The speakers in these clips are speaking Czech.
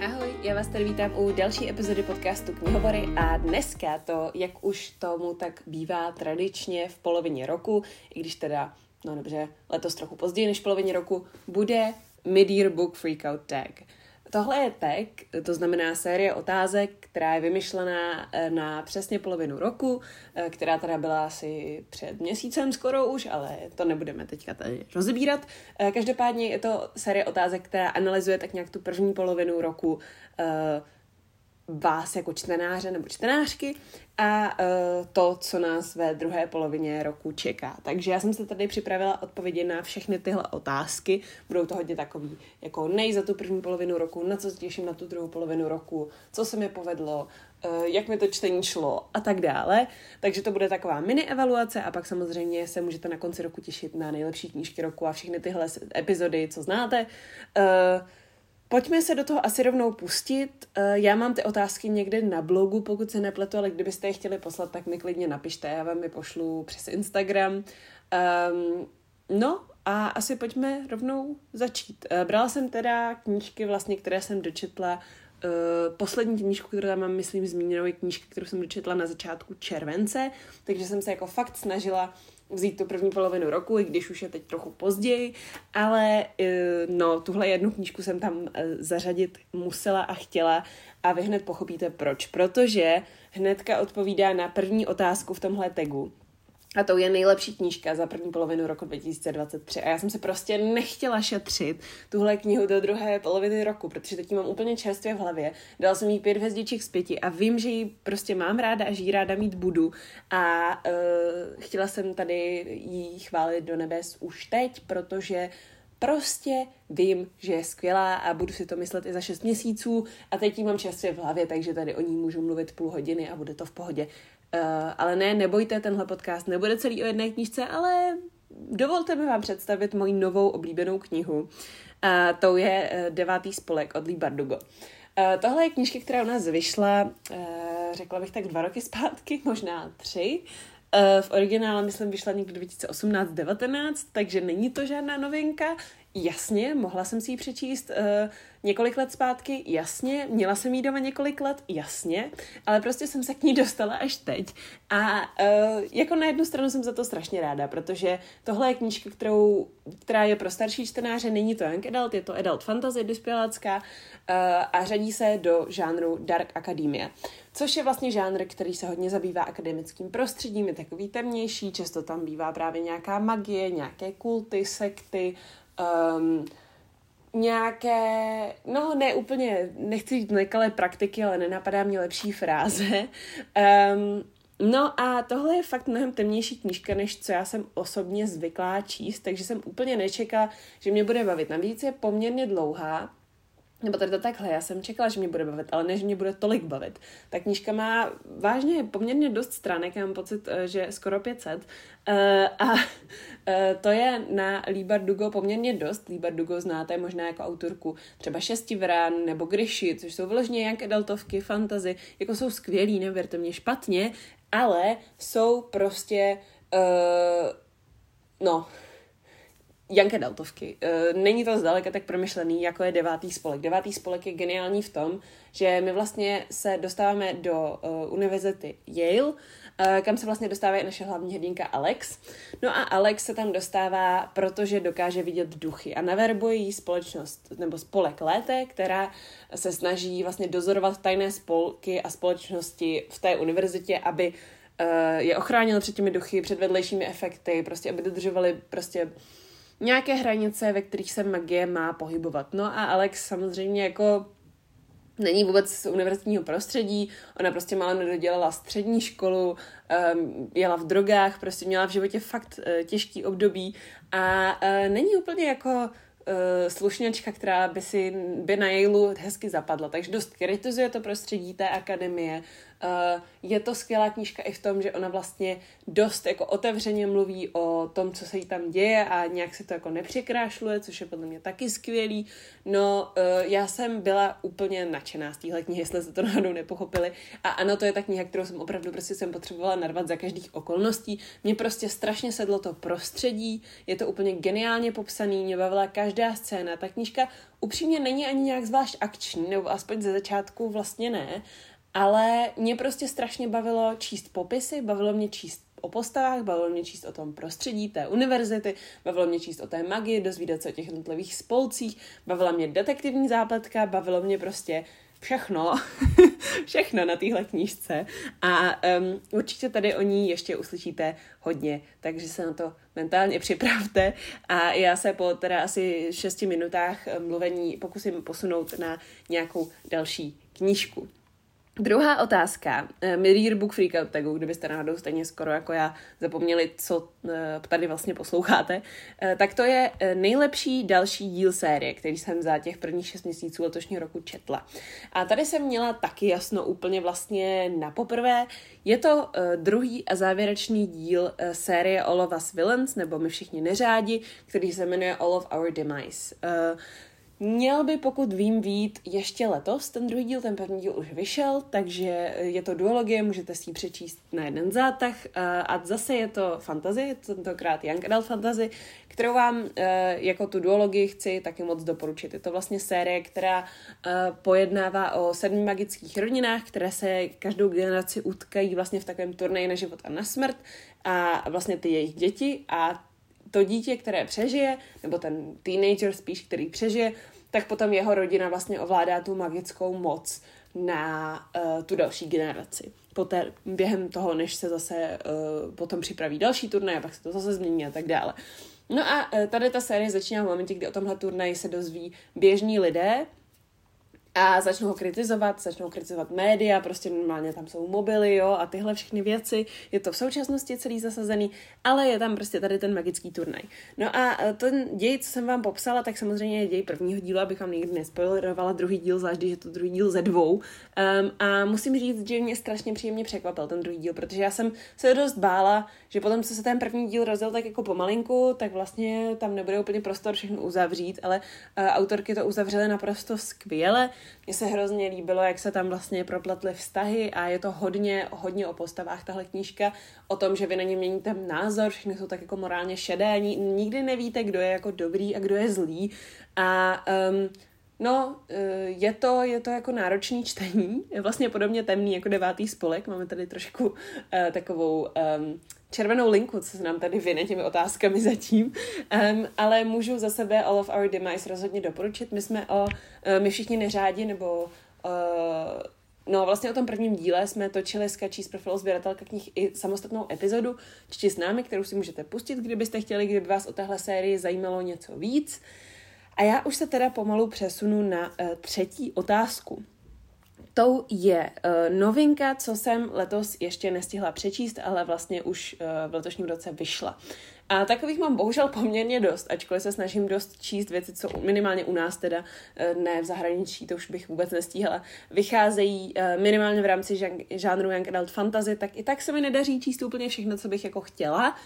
Ahoj, já vás tady vítám u další epizody podcastu Knihovory a dneska to, jak už tomu tak bývá tradičně v polovině roku, i když teda, no dobře, letos trochu později než v polovině roku, bude Mid-Year Book Freakout Tag. Tohle je tag, to znamená série otázek, která je vymyšlená eh, na přesně polovinu roku, eh, která teda byla asi před měsícem skoro už, ale to nebudeme teďka tady rozebírat. Eh, každopádně je to série otázek, která analyzuje tak nějak tu první polovinu roku vás jako čtenáře nebo čtenářky a uh, to, co nás ve druhé polovině roku čeká. Takže já jsem se tady připravila odpovědi na všechny tyhle otázky. Budou to hodně takový jako nej za tu první polovinu roku, na co se těším na tu druhou polovinu roku, co se mi povedlo, uh, jak mi to čtení šlo a tak dále. Takže to bude taková mini evaluace a pak samozřejmě se můžete na konci roku těšit na nejlepší knížky roku a všechny tyhle epizody, co znáte. Uh, Pojďme se do toho asi rovnou pustit. Eh, já mám ty otázky někde na blogu, pokud se nepletu, ale kdybyste je chtěli poslat, tak mi klidně napište, já vám je pošlu přes Instagram. Um, no a asi pojďme rovnou začít. Uh, brala jsem teda knížky vlastně, které jsem dočetla Uh, poslední knížku, kterou tam mám, myslím, zmíněnou, je knížka, kterou jsem dočetla na začátku července, takže jsem se jako fakt snažila vzít tu první polovinu roku, i když už je teď trochu později, ale eh, no, tuhle jednu knížku jsem tam eh, zařadit musela a chtěla a vy hned pochopíte proč. Protože hnedka odpovídá na první otázku v tomhle tagu. A to je nejlepší knížka za první polovinu roku 2023. A já jsem se prostě nechtěla šetřit tuhle knihu do druhé poloviny roku, protože teď mám úplně čerstvě v hlavě. Dal jsem jí pět hvězdiček z pěti a vím, že ji prostě mám ráda a že ji ráda mít budu. A uh, chtěla jsem tady jí chválit do nebes už teď, protože prostě vím, že je skvělá a budu si to myslet i za šest měsíců a teď ji mám čerstvě v hlavě, takže tady o ní můžu mluvit půl hodiny a bude to v pohodě. Uh, ale ne, nebojte, tenhle podcast nebude celý o jedné knížce, ale dovolte mi vám představit moji novou oblíbenou knihu. Uh, to je uh, Devátý spolek od Lee Bardugo. Tohle je knížka, která u nás vyšla, řekla bych tak dva roky zpátky, možná tři. V originále, myslím, vyšla někdy 2018-19, takže není to žádná novinka. Jasně, mohla jsem si ji přečíst uh, několik let zpátky, jasně, měla jsem jí doma několik let, jasně, ale prostě jsem se k ní dostala až teď. A uh, jako na jednu stranu jsem za to strašně ráda, protože tohle je knížka, kterou, která je pro starší čtenáře, není to young adult, je to adult fantasy, dospělácká uh, a řadí se do žánru dark academia, což je vlastně žánr, který se hodně zabývá akademickým prostředím, je takový temnější, často tam bývá právě nějaká magie, nějaké kulty, sekty, um, nějaké, no ne úplně, nechci říct nekalé praktiky, ale nenapadá mě lepší fráze. Um, no a tohle je fakt mnohem temnější knížka, než co já jsem osobně zvyklá číst, takže jsem úplně nečekala, že mě bude bavit. Navíc je poměrně dlouhá, nebo tady to takhle, já jsem čekala, že mě bude bavit, ale ne, že mě bude tolik bavit. Ta knížka má vážně poměrně dost stránek, já mám pocit, eh, že skoro 500. Uh, eh, a uh, to je na Líbar Dugo poměrně dost. Líbar Dugo znáte možná jako autorku třeba Šestivran nebo Gryši, což jsou vyloženě jak adultovky, fantazy, jako jsou skvělí, nevěřte mě špatně, ale jsou prostě, uh, no, Janka Daltovky. E, není to zdaleka tak promyšlený, jako je devátý spolek. Devátý spolek je geniální v tom, že my vlastně se dostáváme do uh, univerzity Yale, uh, kam se vlastně dostává i naše hlavní hrdinka Alex. No a Alex se tam dostává, protože dokáže vidět duchy a naverbuje jí společnost nebo spolek Léte, která se snaží vlastně dozorovat tajné spolky a společnosti v té univerzitě, aby uh, je ochránil před těmi duchy, před vedlejšími efekty, prostě aby dodržovali prostě nějaké hranice, ve kterých se magie má pohybovat. No a Alex samozřejmě jako není vůbec z univerzitního prostředí, ona prostě málo nedodělala střední školu, um, jela v drogách, prostě měla v životě fakt uh, těžký období a uh, není úplně jako uh, slušněčka, která by si by na Yaleu hezky zapadla, takže dost kritizuje to prostředí té akademie, je to skvělá knížka i v tom, že ona vlastně dost jako otevřeně mluví o tom, co se jí tam děje a nějak se to jako nepřekrášluje, což je podle mě taky skvělý. No, uh, já jsem byla úplně nadšená z téhle knihy, jestli jste to náhodou nepochopili. A ano, to je ta kniha, kterou jsem opravdu prostě jsem potřebovala narvat za každých okolností. Mně prostě strašně sedlo to prostředí, je to úplně geniálně popsaný, mě bavila každá scéna. Ta knížka upřímně není ani nějak zvlášť akční, nebo aspoň ze začátku vlastně ne, ale mě prostě strašně bavilo číst popisy, bavilo mě číst o postavách, bavilo mě číst o tom prostředí té univerzity, bavilo mě číst o té magii, dozvídat se o těch jednotlivých spolcích, bavila mě detektivní zápletka, bavilo mě prostě všechno, všechno na téhle knížce a um, určitě tady o ní ještě uslyšíte hodně, takže se na to mentálně připravte a já se po teda asi šesti minutách mluvení pokusím posunout na nějakou další knížku. Druhá otázka. Eh, My Book Freakout tagu, kdybyste náhodou stejně skoro jako já zapomněli, co eh, tady vlastně posloucháte, eh, tak to je nejlepší další díl série, který jsem za těch prvních šest měsíců letošního roku četla. A tady jsem měla taky jasno úplně vlastně na poprvé. Je to druhý a závěrečný díl série All of Us Villains, nebo My všichni neřádi, který se jmenuje All of Our Demise. Měl by, pokud vím, vít ještě letos, ten druhý díl, ten první díl už vyšel, takže je to duologie, můžete si ji přečíst na jeden zátah a zase je to fantasy, tentokrát Young Adult Fantasy, kterou vám e, jako tu duologii chci taky moc doporučit. Je to vlastně série, která e, pojednává o sedmi magických rodinách, které se každou generaci utkají vlastně v takovém turnaji na život a na smrt a vlastně ty jejich děti a to dítě, které přežije, nebo ten teenager spíš, který přežije, tak potom jeho rodina vlastně ovládá tu magickou moc na uh, tu další generaci. Poté, během toho, než se zase uh, potom připraví další turnaj a pak se to zase změní a tak dále. No a uh, tady ta série začíná v momentě, kdy o tomhle turnaji se dozví běžní lidé, a začnou ho kritizovat, začnou kritizovat média, prostě normálně tam jsou mobily, jo, a tyhle všechny věci. Je to v současnosti celý zasazený, ale je tam prostě tady ten magický turnaj. No a e, ten děj, co jsem vám popsala, tak samozřejmě je děj prvního dílu, abych vám nikdy nespoilerovala druhý díl, zvlášť když je to druhý díl ze dvou. Um, a musím říct, že mě strašně příjemně překvapil ten druhý díl, protože já jsem se dost bála, že potom, co se ten první díl rozděl tak jako pomalinku, tak vlastně tam nebude úplně prostor všechno uzavřít, ale uh, autorky to uzavřely naprosto skvěle. Mně se hrozně líbilo, jak se tam vlastně propletly vztahy a je to hodně, hodně o postavách tahle knížka, o tom, že vy na ně měníte názor, všechny jsou tak jako morálně šedé, nikdy nevíte, kdo je jako dobrý a kdo je zlý. A um, No, eh, je to, je to jako náročný čtení, je vlastně podobně temný jako devátý spolek, máme tady trošku uh, takovou um, červenou linku, co se nám tady vyne těmi otázkami zatím, um, ale můžu za sebe All of Our Demise rozhodně doporučit. My jsme o, uh, my všichni neřádi, nebo uh, No, vlastně o tom prvním díle jsme točili skačí z profilu sběratelka knih i samostatnou epizodu Čti s námi, kterou si můžete pustit, kdybyste chtěli, kdyby vás o téhle sérii zajímalo něco víc. A já už se teda pomalu přesunu na uh, třetí otázku tou je uh, novinka, co jsem letos ještě nestihla přečíst, ale vlastně už uh, v letošním roce vyšla. A takových mám bohužel poměrně dost, ačkoliv se snažím dost číst věci, co minimálně u nás teda, eh, ne v zahraničí, to už bych vůbec nestíhala, vycházejí minimálně v rámci žánru Young Adult Fantasy, tak i tak se mi nedaří číst úplně všechno, co bych jako chtěla.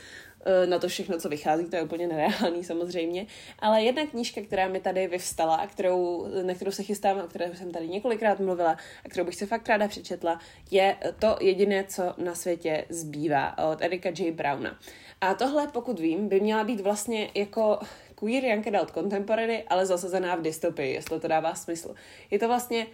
Eh, na to všechno, co vychází, to je úplně nereálný samozřejmě. Ale jedna knížka, která mi tady vyvstala a kterou, na kterou se chystám, o které jsem tady několikrát mluvila a kterou bych si fakt ráda přečetla, je to jediné, co na světě zbývá od Erika J. Browna. A tohle, pokud vím, by měla být vlastně jako queer young adult contemporary, ale zasazená v dystopii, jestli to dává smysl. Je to vlastně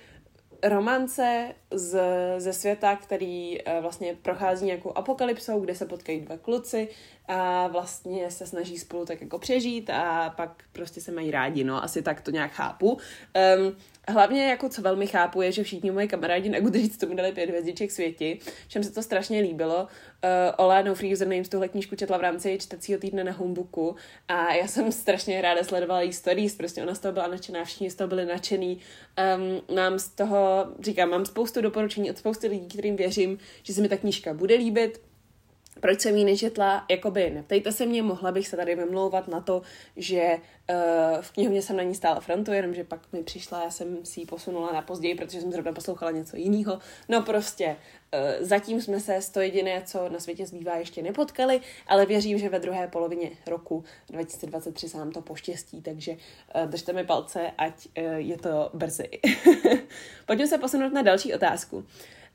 romance z, ze světa, který uh, vlastně prochází nějakou apokalypsou, kde se potkají dva kluci a vlastně se snaží spolu tak jako přežít a pak prostě se mají rádi, no asi tak to nějak chápu. Um, hlavně jako co velmi chápu je, že všichni moji kamarádi na Goodreads tomu dali pět hvězdiček světi, všem se to strašně líbilo. Uh, Ola No Free Usernames tuhle knížku četla v rámci čtecího týdne na Homebooku a já jsem strašně ráda sledovala její stories, prostě ona z toho byla nadšená, všichni z toho byli nadšený. Um, mám z toho, říkám, mám spoustu doporučení od spousty lidí, kterým věřím, že se mi ta knížka bude líbit, proč jsem ji nečetla, jakoby neptejte se mě, mohla bych se tady vymlouvat na to, že uh, v knihovně jsem na ní stála frontu, jenomže pak mi přišla, já jsem si ji posunula na později, protože jsem zrovna poslouchala něco jiného. No prostě, uh, zatím jsme se to jediné, co na světě zbývá, ještě nepotkali, ale věřím, že ve druhé polovině roku 2023 se nám to poštěstí, takže uh, držte mi palce, ať uh, je to brzy. Pojďme se posunout na další otázku.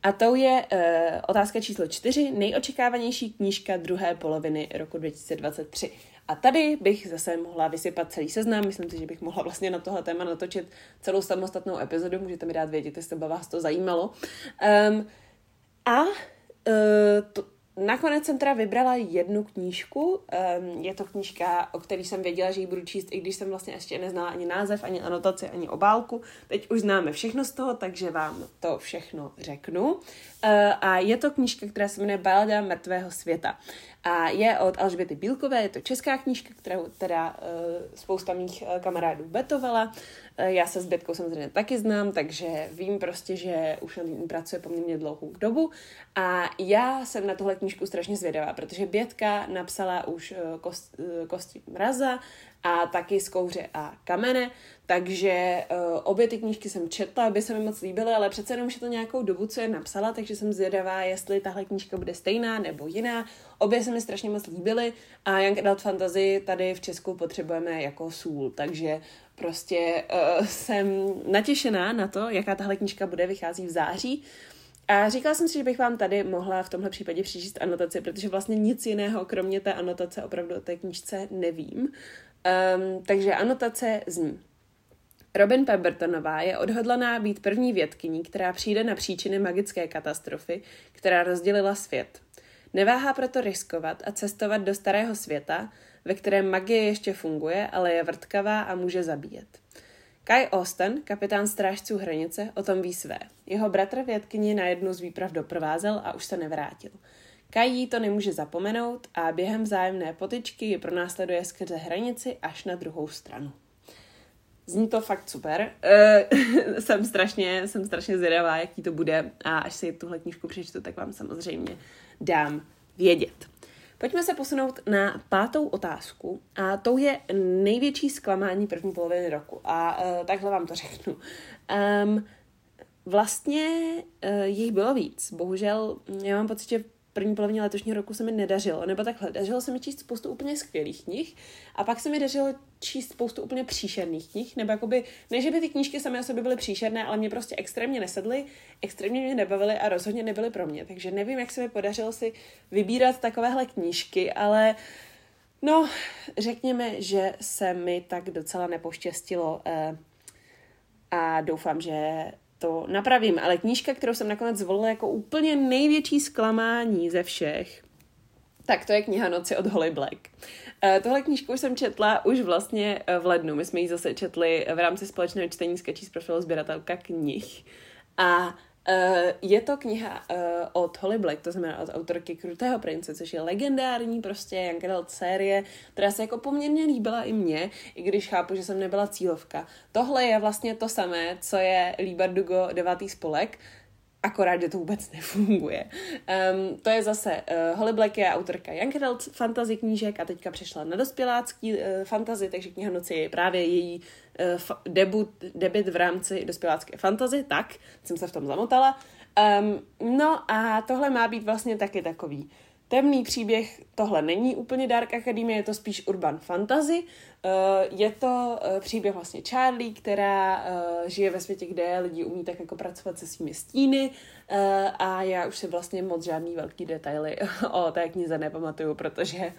A to je uh, otázka číslo čtyři, nejočekávanější knížka druhé poloviny roku 2023. A tady bych zase mohla vysypat celý seznam, myslím si, že bych mohla vlastně na tohle téma natočit celou samostatnou epizodu, můžete mi dát vědět, jestli by vás to zajímalo. Um, a uh, to, Nakonec jsem teda vybrala jednu knížku. Um, je to knížka, o které jsem věděla, že ji budu číst, i když jsem vlastně ještě neznala ani název, ani anotaci, ani obálku. Teď už známe všechno z toho, takže vám to všechno řeknu. Uh, a je to knížka, která se jmenuje Balada mrtvého světa. A je od Alžběty Bílkové, je to česká knížka, kterou teda uh, spousta mých uh, kamarádů betovala. Uh, já se s Bětkou samozřejmě taky znám, takže vím prostě, že už na ní pracuje poměrně dlouhou dobu. A já jsem na tuhle knížku strašně zvědavá, protože Bětka napsala už kost, Kosti mraza a taky z kouře a kamene, takže uh, obě ty knížky jsem četla, aby se mi moc líbily, ale přece jenom už je to nějakou dobu, co je napsala, takže jsem zvědavá, jestli tahle knížka bude stejná nebo jiná. Obě se mi strašně moc líbily a Young Adult Fantasy tady v Česku potřebujeme jako sůl, takže prostě uh, jsem natěšená na to, jaká tahle knížka bude, vychází v září. A říkala jsem si, že bych vám tady mohla v tomhle případě přečíst anotaci, protože vlastně nic jiného, kromě té anotace, opravdu o té knížce nevím. Um, takže anotace zní. Robin Pembertonová je odhodlaná být první vědkyní, která přijde na příčiny magické katastrofy, která rozdělila svět. Neváhá proto riskovat a cestovat do starého světa, ve kterém magie ještě funguje, ale je vrtkavá a může zabíjet. Kai Austen, kapitán strážců hranice, o tom ví své. Jeho bratr vědkyni na jednu z výprav doprovázel a už se nevrátil. Kai to nemůže zapomenout a během vzájemné potyčky ji pronásleduje skrze hranici až na druhou stranu. Zní to fakt super. Uh, jsem strašně, jsem strašně zvědavá, jaký to bude a až si tuhle knížku přečtu, tak vám samozřejmě dám vědět. Pojďme se posunout na pátou otázku a to je největší zklamání první poloviny roku a uh, takhle vám to řeknu. Um, vlastně uh, jich bylo víc. Bohužel já mám pocit, že první polovině letošního roku se mi nedařilo, nebo takhle, dařilo se mi číst spoustu úplně skvělých knih a pak se mi dařilo číst spoustu úplně příšerných knih, nebo jakoby, ne, že by ty knížky samé o sobě byly příšerné, ale mě prostě extrémně nesedly, extrémně mě nebavily a rozhodně nebyly pro mě, takže nevím, jak se mi podařilo si vybírat takovéhle knížky, ale no, řekněme, že se mi tak docela nepoštěstilo eh, a doufám, že to napravím, ale knížka, kterou jsem nakonec zvolila jako úplně největší zklamání ze všech, tak to je kniha Noci od Holly Black. Uh, tohle knížku jsem četla už vlastně uh, v lednu. My jsme ji zase četli v rámci společného čtení s z profilu sběratelka knih. A Uh, je to kniha uh, od Holly Black, to znamená od autorky Krutého prince, což je legendární prostě Young Adult série, která se jako poměrně líbila i mně, i když chápu, že jsem nebyla cílovka. Tohle je vlastně to samé, co je Líbardugo devátý spolek, akorát, že to vůbec nefunguje. Um, to je zase uh, Holly Black je autorka Young Adult fantasy knížek a teďka přešla na dospělácký uh, fantasy, takže kniha noci je právě její debut, debut v rámci dospělácké fantasy, tak jsem se v tom zamotala. Um, no a tohle má být vlastně taky takový temný příběh, tohle není úplně Dark Academy, je to spíš urban fantasy, Eh, je to eh, příběh vlastně Charlie, která eh, žije ve světě, kde lidi umí tak jako pracovat se svými stíny a já už si vlastně moc žádný velký detaily o té knize nepamatuju, protože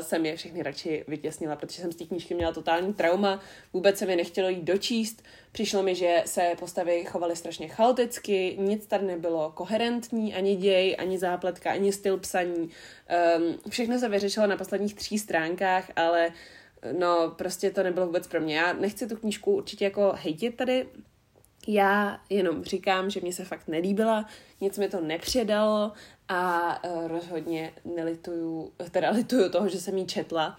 jsem je všechny radši vytěsnila, protože jsem z té knížky měla totální trauma, vůbec se mi nechtělo jít dočíst, přišlo mi, že se postavy chovaly strašně chaoticky, nic tady nebylo koherentní, ani děj, ani zápletka, ani styl psaní, ehm, všechno se vyřešilo na posledních tří stránkách, ale no prostě to nebylo vůbec pro mě. Já nechci tu knížku určitě jako hejtit tady, já jenom říkám, že mě se fakt nelíbila, nic mi to nepředalo a uh, rozhodně nelituju, teda lituju toho, že jsem ji četla.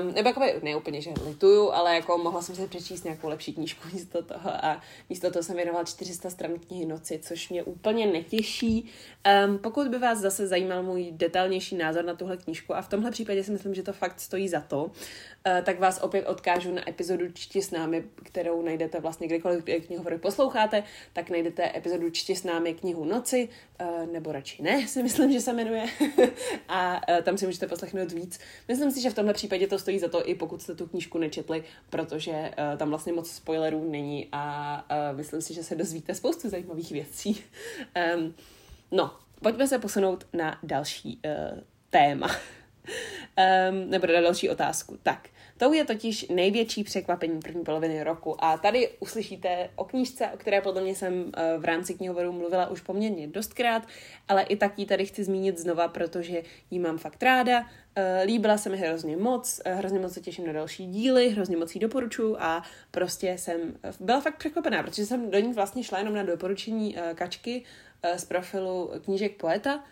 Um, nebo jako ne úplně, že lituju, ale jako mohla jsem si přečíst nějakou lepší knížku místo toho a místo toho jsem věnovala 400 stran knihy Noci, což mě úplně netěší. Um, pokud by vás zase zajímal můj detailnější názor na tuhle knížku a v tomhle případě si myslím, že to fakt stojí za to, uh, tak vás opět odkážu na epizodu Čti s námi, kterou najdete vlastně kdekoliv knihovory posloucháte, tak najdete epizodu Čti s námi knihu Noci, uh, nebo radši ne, si myslím, že se jmenuje. a uh, tam si můžete poslechnout víc. Myslím si, že v tomhle případě to stojí za to, i pokud jste tu knížku nečetli, protože uh, tam vlastně moc spoilerů není a uh, myslím si, že se dozvíte spoustu zajímavých věcí. no, pojďme se posunout na další téma. um, nebo na další otázku. Tak, Tou je totiž největší překvapení první poloviny roku. A tady uslyšíte o knížce, o které podle mě jsem eh, v rámci knihovoru mluvila už poměrně dostkrát, ale i tak ji tady chci zmínit znova, protože ji mám fakt ráda. Eh, líbila se mi hrozně moc, eh, hrozně moc se těším na další díly, hrozně moc ji doporučuji a prostě jsem byla fakt překvapená, protože jsem do ní vlastně šla jenom na doporučení kačky z profilu knížek poeta,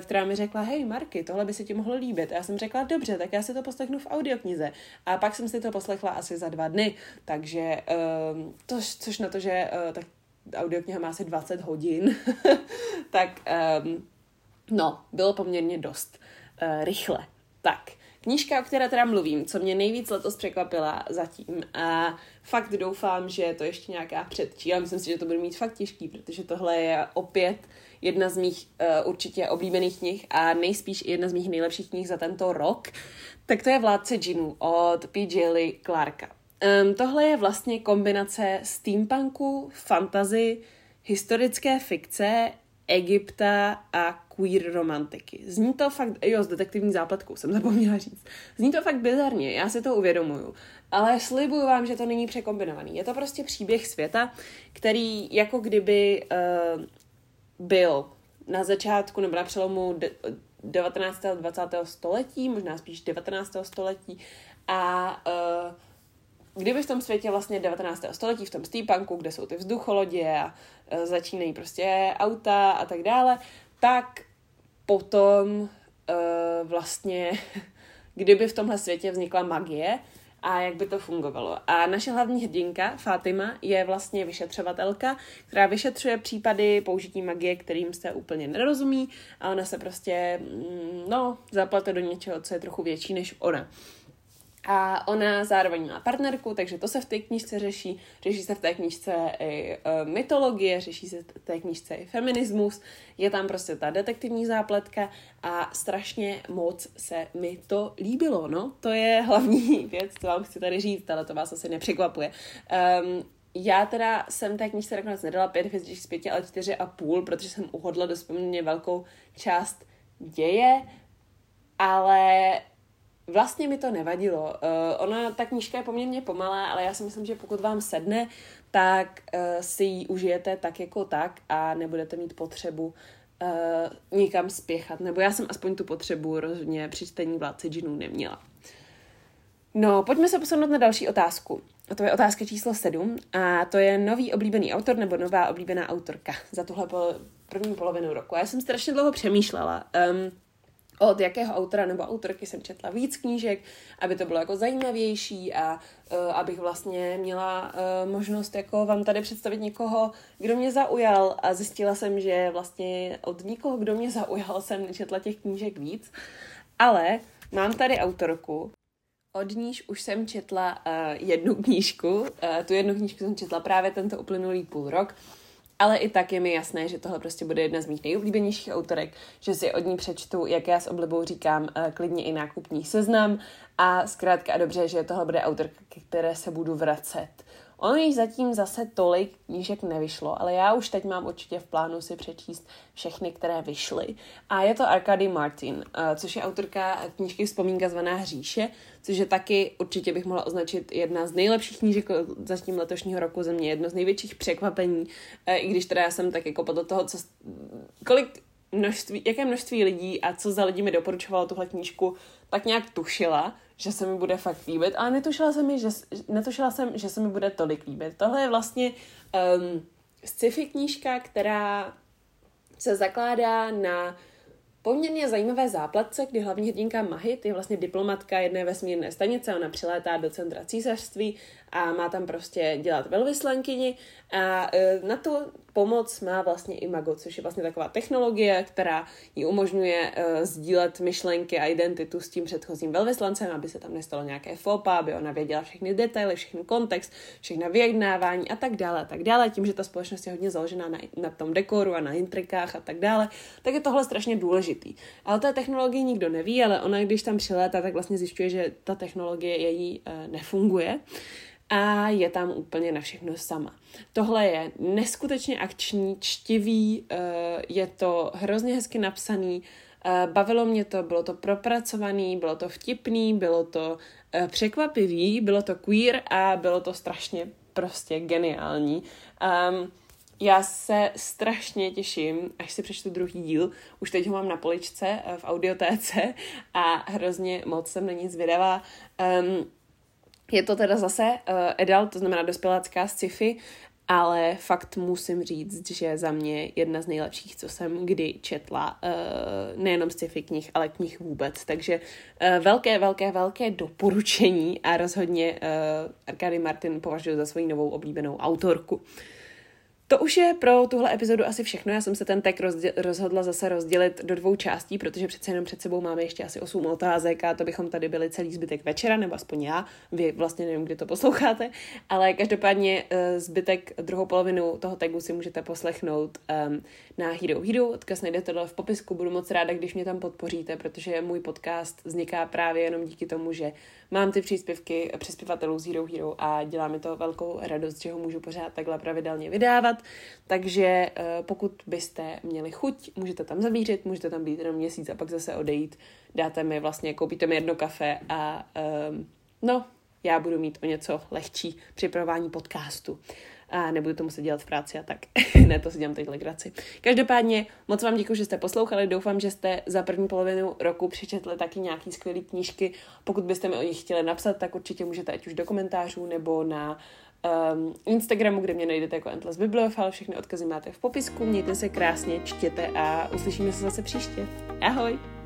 která mi řekla, hej Marky, tohle by se ti mohlo líbit. A já jsem řekla, dobře, tak já si to poslechnu v audioknize. A pak jsem si to poslechla asi za dva dny, takže um, to, což na to, že uh, tak audiokniha má asi 20 hodin, tak um, no, bylo poměrně dost uh, rychle. Tak, Knížka, o které teda mluvím, co mě nejvíc letos překvapila zatím a fakt doufám, že to ještě nějaká předčí, ale myslím si, že to bude mít fakt těžký, protože tohle je opět jedna z mých uh, určitě oblíbených knih a nejspíš jedna z mých nejlepších knih za tento rok, tak to je Vládce džinů od P.J. Lee Clarka. Um, tohle je vlastně kombinace steampunku, fantazy, historické fikce, Egypta a queer romantiky. Zní to fakt, jo, s detektivní zápletkou jsem zapomněla říct. Zní to fakt bizarně, já si to uvědomuju. Ale slibuju vám, že to není překombinovaný. Je to prostě příběh světa, který jako kdyby uh, byl na začátku nebo na přelomu 19. a 20. století, možná spíš 19. století a uh, kdyby v tom světě vlastně 19. století, v tom steampunku, kde jsou ty vzducholodě a uh, začínají prostě auta a tak dále, tak potom uh, vlastně, kdyby v tomhle světě vznikla magie, a jak by to fungovalo. A naše hlavní hrdinka, Fatima, je vlastně vyšetřovatelka, která vyšetřuje případy použití magie, kterým se úplně nerozumí a ona se prostě, mm, no, zaplete do něčeho, co je trochu větší než ona. A ona zároveň má partnerku, takže to se v té knížce řeší. Řeší se v té knížce i uh, mytologie, řeší se v té knížce i feminismus. Je tam prostě ta detektivní zápletka a strašně moc se mi to líbilo. No, to je hlavní věc, co vám chci tady říct, ale to vás asi nepřekvapuje. Um, já teda jsem té knížce nakonec nedala pět hvězdiček z pěti, ale čtyři a půl, protože jsem uhodla dost velkou část děje, ale Vlastně mi to nevadilo. Uh, ona, ta knížka je poměrně pomalá, ale já si myslím, že pokud vám sedne, tak uh, si ji užijete tak jako tak a nebudete mít potřebu uh, nikam spěchat. Nebo já jsem aspoň tu potřebu rozhodně při čtení vládce džinů neměla. No, pojďme se posunout na další otázku. A to je otázka číslo 7 a to je nový oblíbený autor nebo nová oblíbená autorka za tuhle pol- první polovinu roku. A já jsem strašně dlouho přemýšlela. Um, od jakého autora nebo autorky jsem četla víc knížek, aby to bylo jako zajímavější a uh, abych vlastně měla uh, možnost jako vám tady představit někoho, kdo mě zaujal. A zjistila jsem, že vlastně od nikoho, kdo mě zaujal, jsem nečetla těch knížek víc, ale mám tady autorku, od níž už jsem četla uh, jednu knížku, uh, tu jednu knížku jsem četla právě tento uplynulý půl rok ale i tak je mi jasné, že tohle prostě bude jedna z mých nejoblíbenějších autorek, že si od ní přečtu, jak já s oblibou říkám, eh, klidně i nákupní seznam a zkrátka a dobře, že tohle bude autorka, které se budu vracet. Ono již zatím zase tolik knížek nevyšlo, ale já už teď mám určitě v plánu si přečíst všechny, které vyšly. A je to Arkady Martin, eh, což je autorka knížky Vzpomínka zvaná Hříše, což je taky určitě bych mohla označit jedna z nejlepších knížek zatím letošního roku ze mě, jedno z největších překvapení, eh, i když teda já jsem tak jako podle toho, co, kolik množství, jaké množství lidí a co za lidi mi doporučovalo tuhle knížku, tak nějak tušila, že se mi bude fakt líbit, ale netušila jsem, že, netušila jsem, že se mi bude tolik líbit. Tohle je vlastně um, sci-fi knížka, která se zakládá na poměrně zajímavé záplatce, kdy hlavní hrdinka Mahit je vlastně diplomatka jedné vesmírné stanice, ona přilétá do centra císařství a má tam prostě dělat velvyslankyni a e, na to pomoc má vlastně Imago, což je vlastně taková technologie, která ji umožňuje uh, sdílet myšlenky a identitu s tím předchozím velvyslancem, aby se tam nestalo nějaké fopa, aby ona věděla všechny detaily, všechny kontext, všechna vyjednávání a tak dále a tak dále. Tím, že ta společnost je hodně založená na, na tom dekoru a na intrikách a tak dále, tak je tohle strašně důležitý. Ale té technologii nikdo neví, ale ona, když tam přilétá, tak vlastně zjišťuje, že ta technologie její uh, nefunguje a je tam úplně na všechno sama. Tohle je neskutečně akční, čtivý, eh, je to hrozně hezky napsaný, eh, bavilo mě to, bylo to propracovaný, bylo to vtipný, bylo to eh, překvapivý, bylo to queer a bylo to strašně prostě geniální. Um, já se strašně těším, až si přečtu druhý díl. Už teď ho mám na poličce v audiotéce a hrozně moc jsem na nic vydavá. Um, je to teda zase uh, adult, to znamená dospělácká sci-fi, ale fakt musím říct, že za mě jedna z nejlepších, co jsem kdy četla, uh, nejenom sci-fi knih, ale knih vůbec. Takže uh, velké, velké, velké doporučení a rozhodně uh, Arkady Martin považuji za svoji novou oblíbenou autorku. Uh, to už je pro tuhle epizodu asi všechno. Já jsem se ten tek rozhodla zase rozdělit do dvou částí, protože přece jenom před sebou máme ještě asi 8 otázek a to bychom tady byli celý zbytek večera, nebo aspoň já. Vy vlastně nevím, kdy to posloucháte, ale každopádně eh, zbytek druhou polovinu toho tagu si můžete poslechnout um, na Hero Hero. Odkaz najdete dole v popisku. Budu moc ráda, když mě tam podpoříte, protože můj podcast vzniká právě jenom díky tomu, že mám ty příspěvky přispěvatelů z Hero Hero a dělá mi to velkou radost, že ho můžu pořád takhle pravidelně vydávat. Takže eh, pokud byste měli chuť, můžete tam zavířit, můžete tam být jenom měsíc a pak zase odejít. Dáte mi vlastně, koupíte mi jedno kafe a um, no, já budu mít o něco lehčí připravování podcastu a nebudu to muset dělat v práci a tak. ne, to si dělám teď legraci. Každopádně moc vám děkuji, že jste poslouchali. Doufám, že jste za první polovinu roku přečetli taky nějaký skvělý knížky. Pokud byste mi o nich chtěli napsat, tak určitě můžete ať už do komentářů nebo na um, Instagramu, kde mě najdete jako Endless Bibliofile. Všechny odkazy máte v popisku. Mějte se krásně, čtěte a uslyšíme se zase příště. Ahoj!